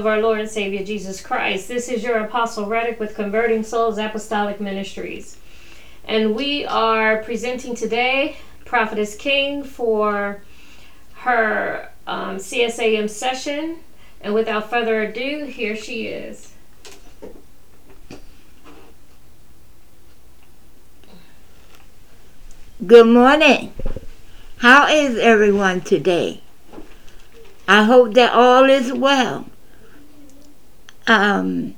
of our Lord and Savior Jesus Christ. This is your Apostle Reddick with Converting Souls Apostolic Ministries. And we are presenting today Prophetess King for her um, CSAM session. And without further ado, here she is. Good morning. How is everyone today? I hope that all is well. Um,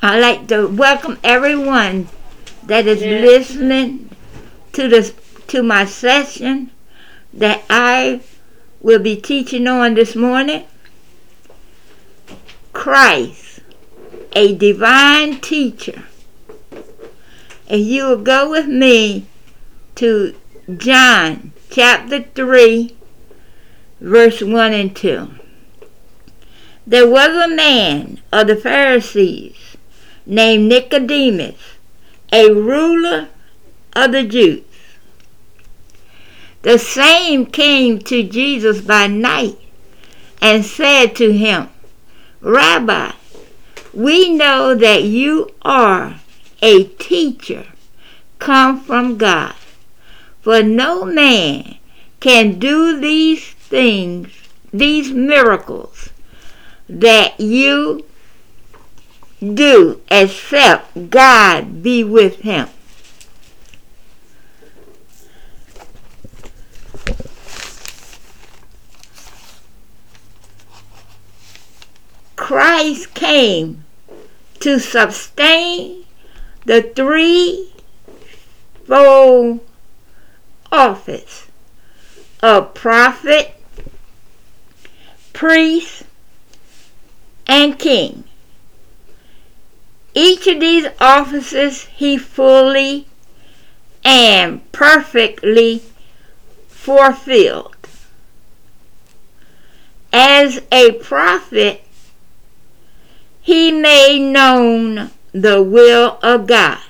I like to welcome everyone that is listening to this to my session that I will be teaching on this morning. Christ, a divine teacher. And you will go with me to John chapter 3, verse 1 and 2. There was a man of the Pharisees named Nicodemus, a ruler of the Jews. The same came to Jesus by night and said to him, Rabbi, we know that you are a teacher come from God. For no man can do these things, these miracles that you do, except God be with him. Christ came to sustain the threefold office of prophet, priest, and king. Each of these offices he fully and perfectly fulfilled. As a prophet, he made known the will of God.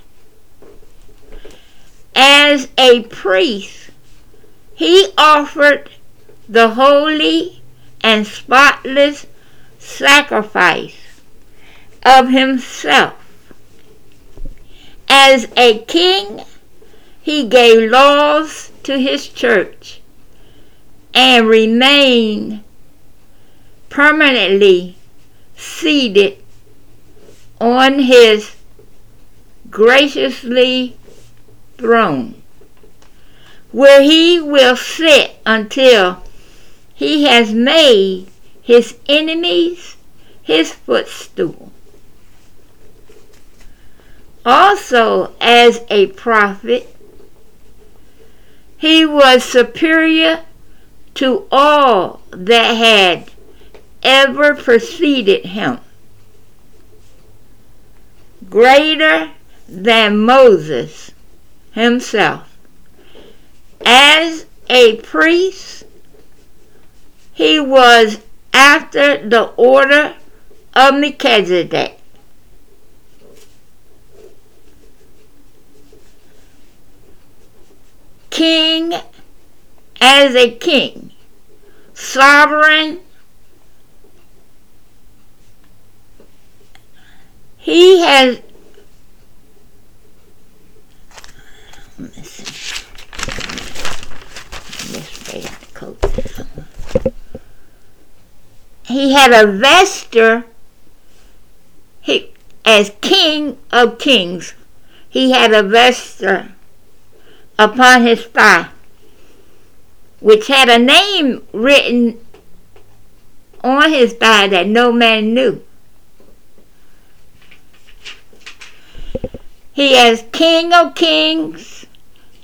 As a priest, he offered the holy and spotless sacrifice of himself. As a king, he gave laws to his church and remained permanently seated on his graciously throne, where he will sit until he has made his enemies his footstool. Also, as a prophet, he was superior to all that had ever preceded him, greater than Moses himself. As a priest, he was after the order of Melchizedek. King as a king, sovereign. He has. Let me see. This way out the coat. He had a vesture. He, as king of kings, he had a vesture upon his thigh, which had a name written on his thigh that no man knew. He is King of kings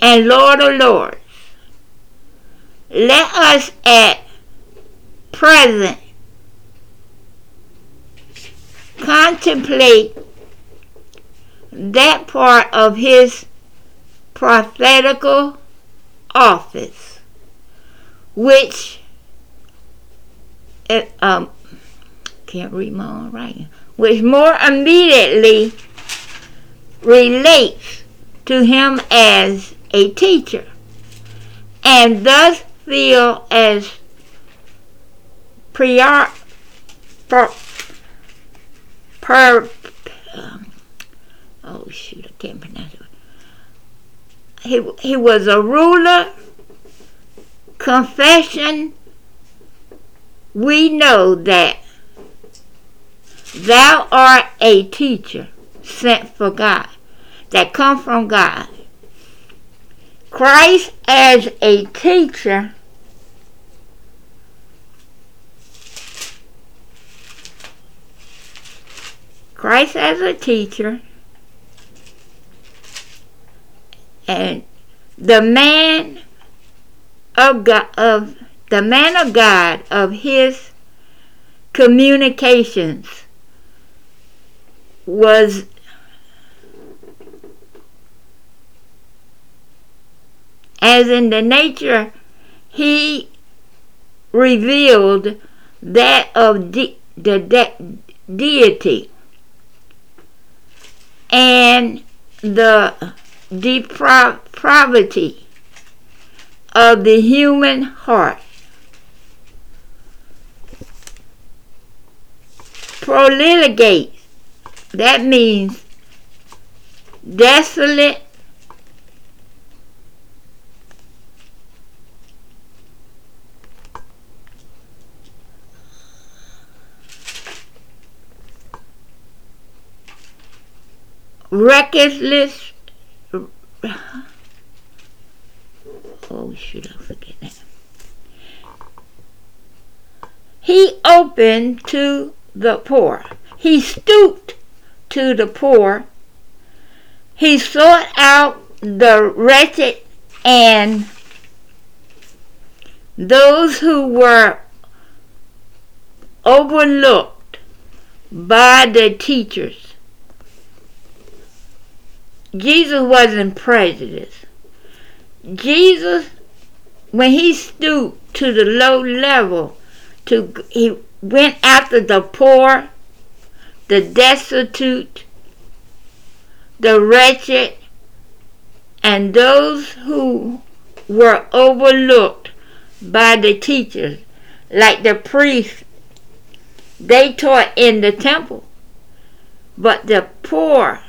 and Lord of lords. Let us at present contemplate that part of his prophetical office, which um, can't read my own writing, which more immediately relates to him as a teacher, and thus feel as prior, per, um, oh shoot, I can't pronounce it. He, he was a ruler, confession. We know that thou art a teacher sent for God, that come from God. Christ as a teacher Christ as a teacher and the man of God of the man of God of his communications was as in the nature he revealed that of de- the de- deity and the depravity of the human heart. Proliligate, that means desolate, reckless. Oh, should I forget that? He opened to the poor. He stooped to the poor. He sought out the wretched and those who were overlooked by the teachers. Jesus wasn't prejudiced. Jesus, when he stooped to the low level, to he went after the poor, the destitute, the wretched, and those who were overlooked by the teachers, like the priests. They taught in the temple, but the poor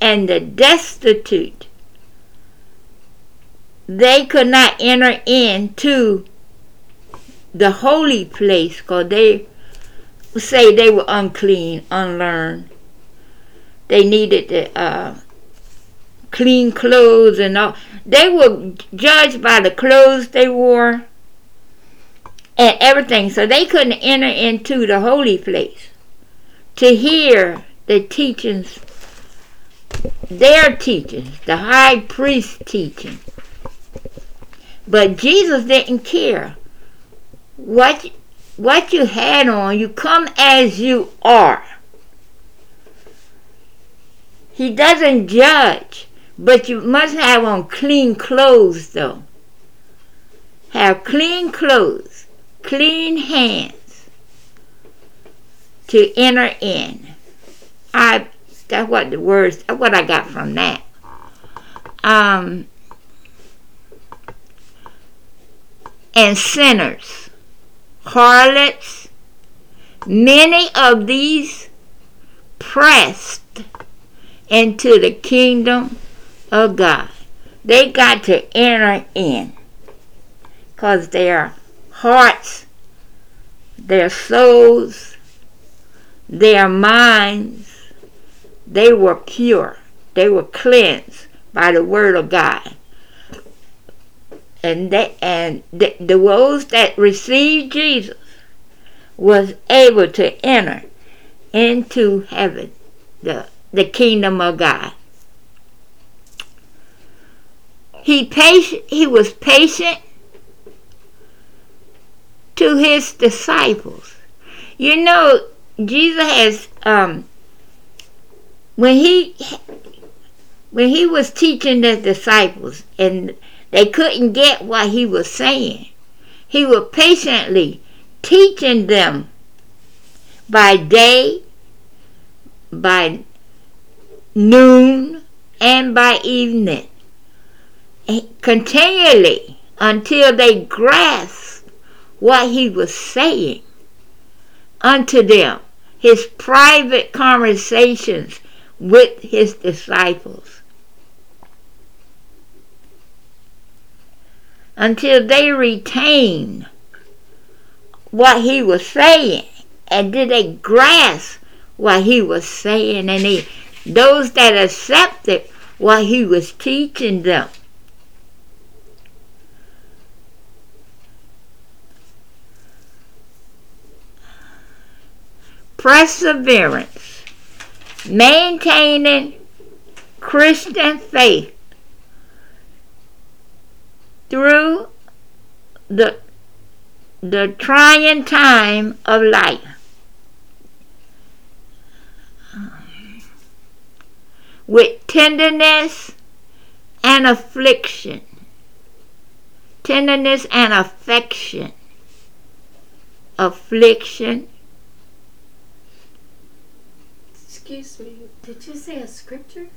and the destitute. They could not enter into the holy place because they say they were unclean, unlearned. They needed the uh, clean clothes and all. They were judged by the clothes they wore and everything. So they couldn't enter into the holy place to hear the teachings their teaching, the high priest teaching. But Jesus didn't care what what you had on. You come as you are. He doesn't judge, but you must have on clean clothes though. Have clean clothes, clean hands to enter in. I that's what the words, what I got from that. Um, and sinners, harlots, many of these pressed into the kingdom of God. They got to enter in because their hearts, their souls, their minds they were pure. They were cleansed by the word of God. And they, and the, the those that received Jesus was able to enter into heaven, the, the kingdom of God. He patient, he was patient to his disciples. You know, Jesus has um, when he when he was teaching the disciples and they couldn't get what he was saying, he was patiently teaching them by day, by noon, and by evening, continually until they grasped what he was saying. unto them his private conversations with his disciples. Until they retain what he was saying and did they grasp what he was saying and he, those that accepted what he was teaching them. Perseverance, maintaining Christian faith through the, the trying time of life. With tenderness and affliction, tenderness and affection, affliction, Excuse me, did you say a scripture?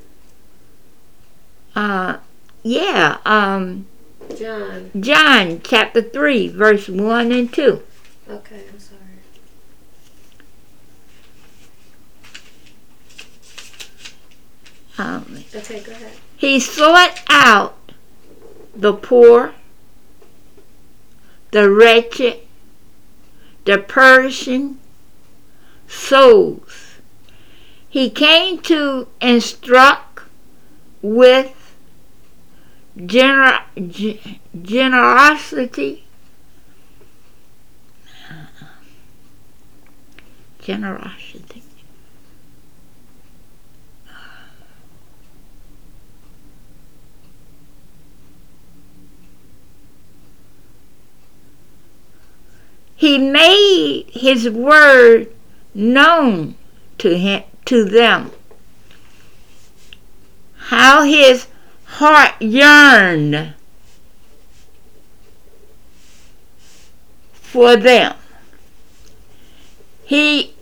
Uh, yeah, um, John. John chapter 3, verse 1 and 2. Okay, I'm sorry. Um, Okay, go ahead. he sought out the poor, the wretched, the perishing souls. He came to instruct with gener- ge- generosity. Generosity. He made his word known to him to them. How his heart yearned for them. He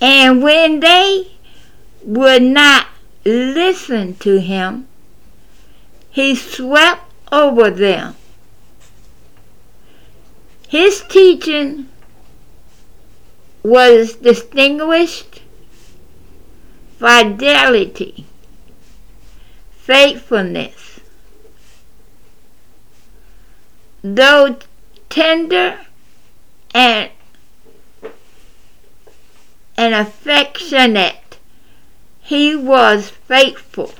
and when they would not listen to him, he swept over them. His teaching was distinguished fidelity, faithfulness. Though tender and and affectionate, he was faithful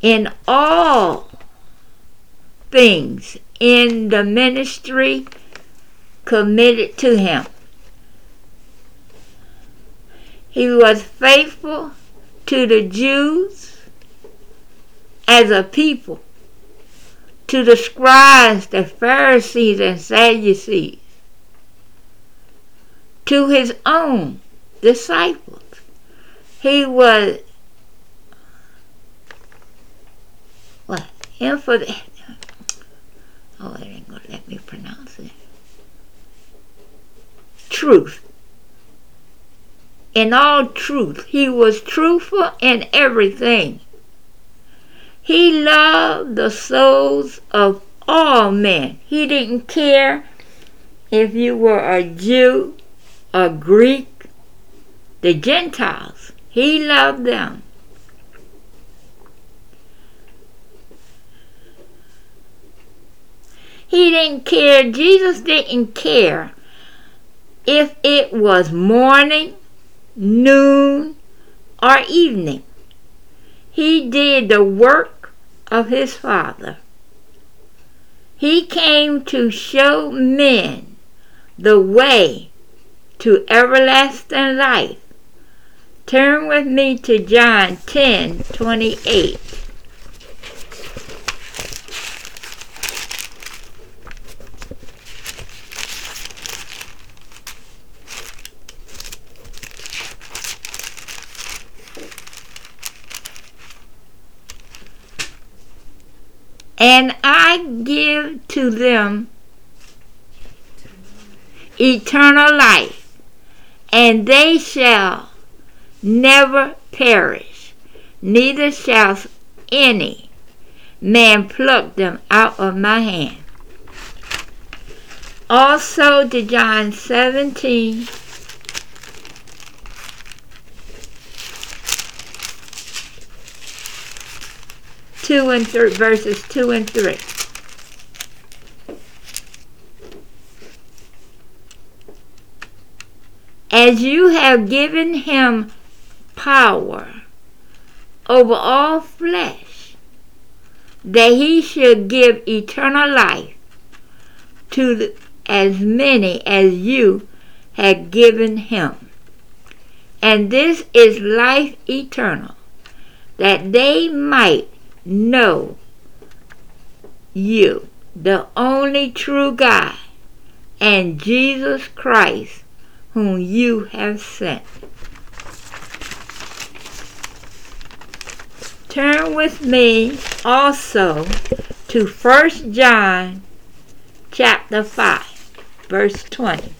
in all things in the ministry committed to him. He was faithful to the Jews as a people, to the scribes, the Pharisees, and Sadducees, to his own disciples. He was what? The oh, it ain't gonna let me pronounce it truth. In all truth, he was truthful in everything. He loved the souls of all men. He didn't care if you were a Jew, a Greek, the Gentiles. He loved them. He didn't care. Jesus didn't care if it was morning, noon, or evening. He did the work of his Father. He came to show men the way to everlasting life. Turn with me to John 10 28. And I give to them eternal life, and they shall never perish, neither shall any man pluck them out of my hand. also to John 17. Two and three verses two and three. As you have given him power over all flesh, that he should give eternal life to the, as many as you had given him. And this is life eternal, that they might know you, the only true God, and Jesus Christ, whom you have sent. Turn with me also to 1 John chapter 5, verse 20.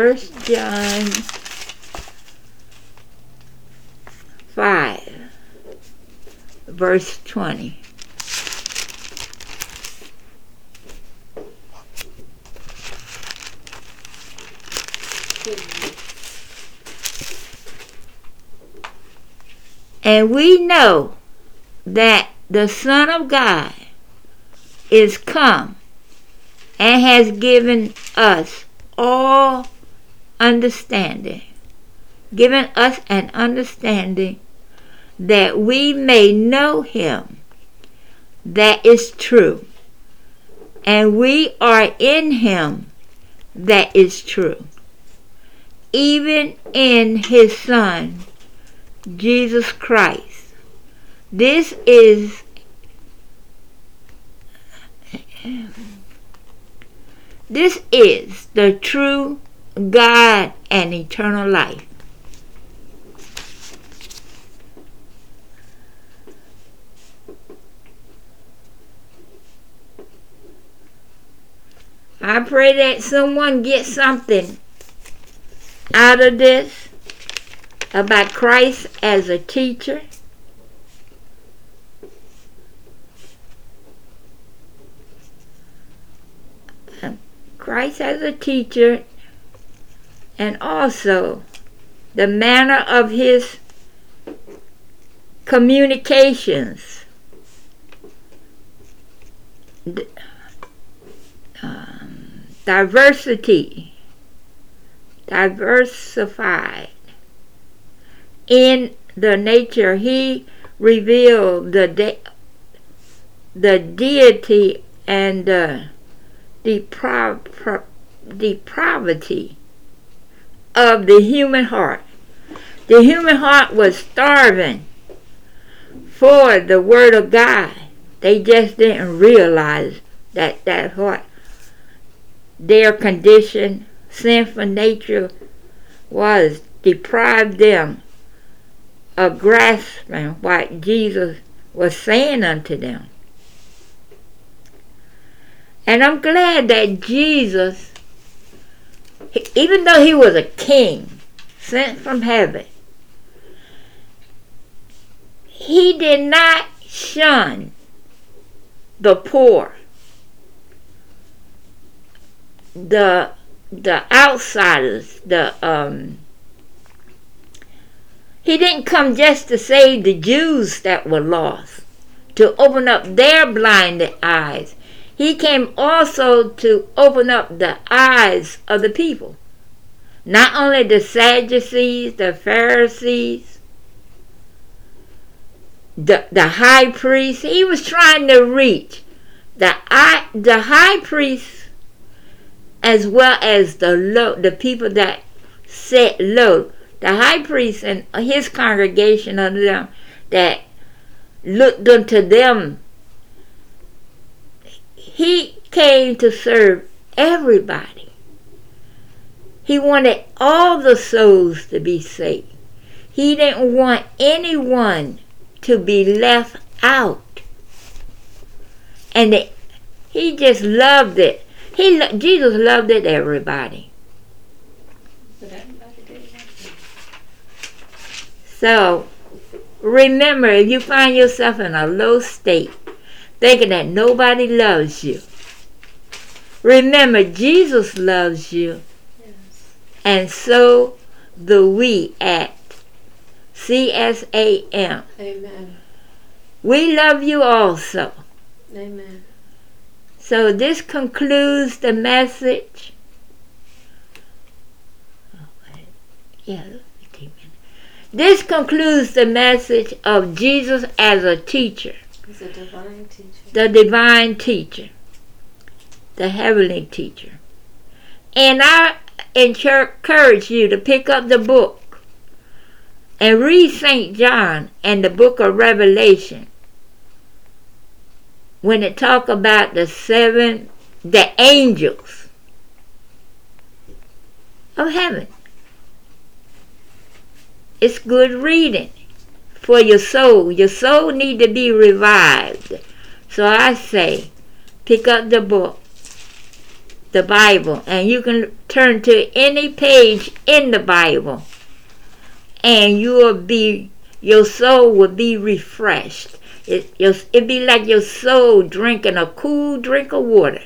First John 5, verse 20. And we know that the Son of God is come and has given us understanding, giving us an understanding that we may know him that is true, and we are in him that is true, even in his Son, Jesus Christ. This is this is the true God and eternal life. I pray that someone gets something out of this about Christ as a teacher. Christ as a teacher and also the manner of his communications. Um, diversity, diversified in the nature. He revealed the de- the deity and the depra- depravity of the human heart. The human heart was starving for the Word of God. They just didn't realize that that heart, their condition, sinful nature, was deprived them of grasping what Jesus was saying unto them. And I'm glad that Jesus even though he was a king sent from heaven, he did not shun the poor, the the outsiders, the um he didn't come just to save the Jews that were lost, to open up their blinded eyes he came also to open up the eyes of the people. Not only the Sadducees, the Pharisees, the, the high priest, he was trying to reach the, the high priest as well as the low, the people that sat low. The high priest and his congregation of them that looked unto them he came to serve everybody. He wanted all the souls to be saved. He didn't want anyone to be left out. And it, he just loved it. He Jesus loved it everybody. So remember if you find yourself in a low state, thinking that nobody loves you. Remember Jesus loves you. Yes. And so do we at CSAM. Amen. We love you also. Amen. So this concludes the message. Oh, yeah, this concludes the message of Jesus as a teacher. He's a divine teacher. The divine teacher. The heavenly teacher. And I encourage you to pick up the book and read St. John and the book of Revelation when it talk about the seven the angels of heaven. It's good reading for your soul. Your soul need to be revived. So I say, pick up the book, the Bible, and you can turn to any page in the Bible and you will be your soul will be refreshed. It it be like your soul drinking a cool drink of water.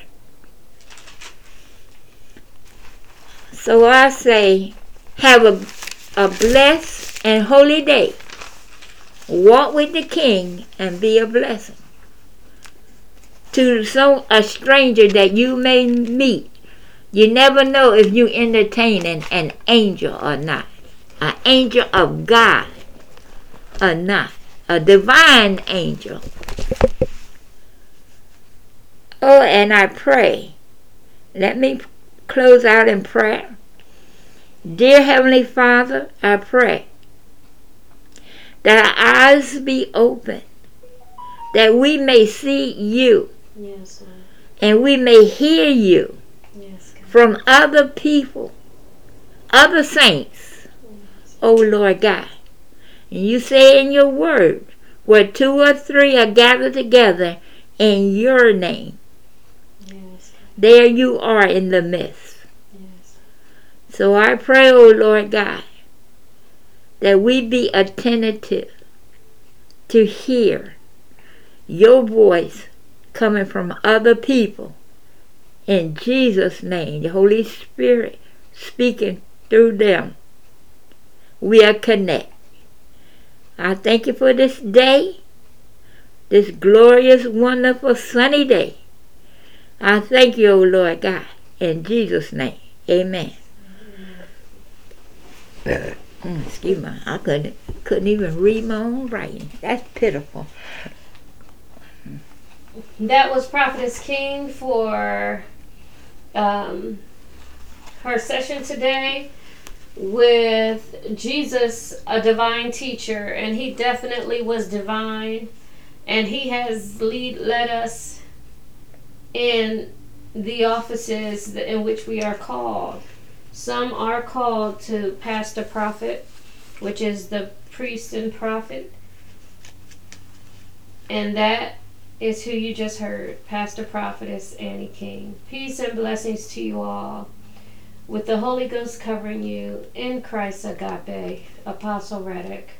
So I say, have a, a blessed and holy day. Walk with the King and be a blessing to some a stranger that you may meet. You never know if you entertain an, an angel or not an angel of God or not, a divine angel. Oh, and I pray. Let me close out in prayer. Dear Heavenly Father, I pray that our eyes be open, that we may see you, yes, and we may hear you yes, from other people, other saints O oh, Lord God. And you say in your word, where two or three are gathered together in your name, yes. there you are in the midst. Yes. So I pray, O Lord God, that we be attentive to hear your voice coming from other people. In Jesus' name, the Holy Spirit speaking through them we are connected. I thank you for this day, this glorious, wonderful, sunny day. I thank you, O Lord God, in Jesus' name. Amen. Mm, excuse me, I couldn't couldn't even read my own writing. That's pitiful. That was Prophetess King for um, her session today with Jesus, a divine teacher, and he definitely was divine, and he has lead led us in the offices in which we are called. Some are called to pastor prophet, which is the priest and prophet, and that is who you just heard, Pastor Prophetess Annie King. Peace and blessings to you all with the Holy Ghost covering you in Christ agape, Apostle Reddick.